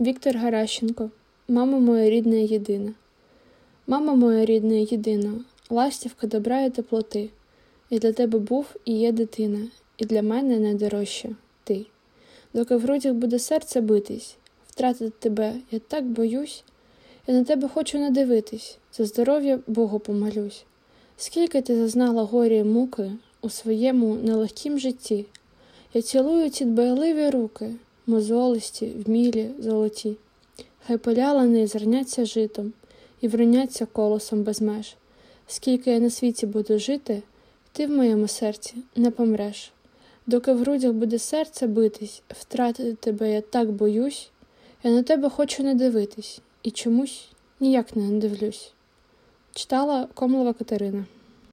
Віктор Гаращенко, мама моя рідна єдина. Мама моя рідна і єдина, ластівка добра і теплоти. І для тебе був і є дитина, і для мене найдорожча ти. Доки в грудях буде серце битись, втратити тебе я так боюсь, я на тебе хочу надивитись, за здоров'я Богу помолюсь. Скільки ти зазнала горі й муки у своєму нелегкім житті, я цілую ці дбайливі руки мозолисті, вмілі, золоті, хай поля лани зерняться житом і вриняться колосом без меж. Скільки я на світі буду жити, ти в моєму серці не помреш. Доки в грудях буде серце битись, втратити тебе я так боюсь, я на тебе хочу не дивитись і чомусь ніяк не надивлюсь. Читала Комлова Катерина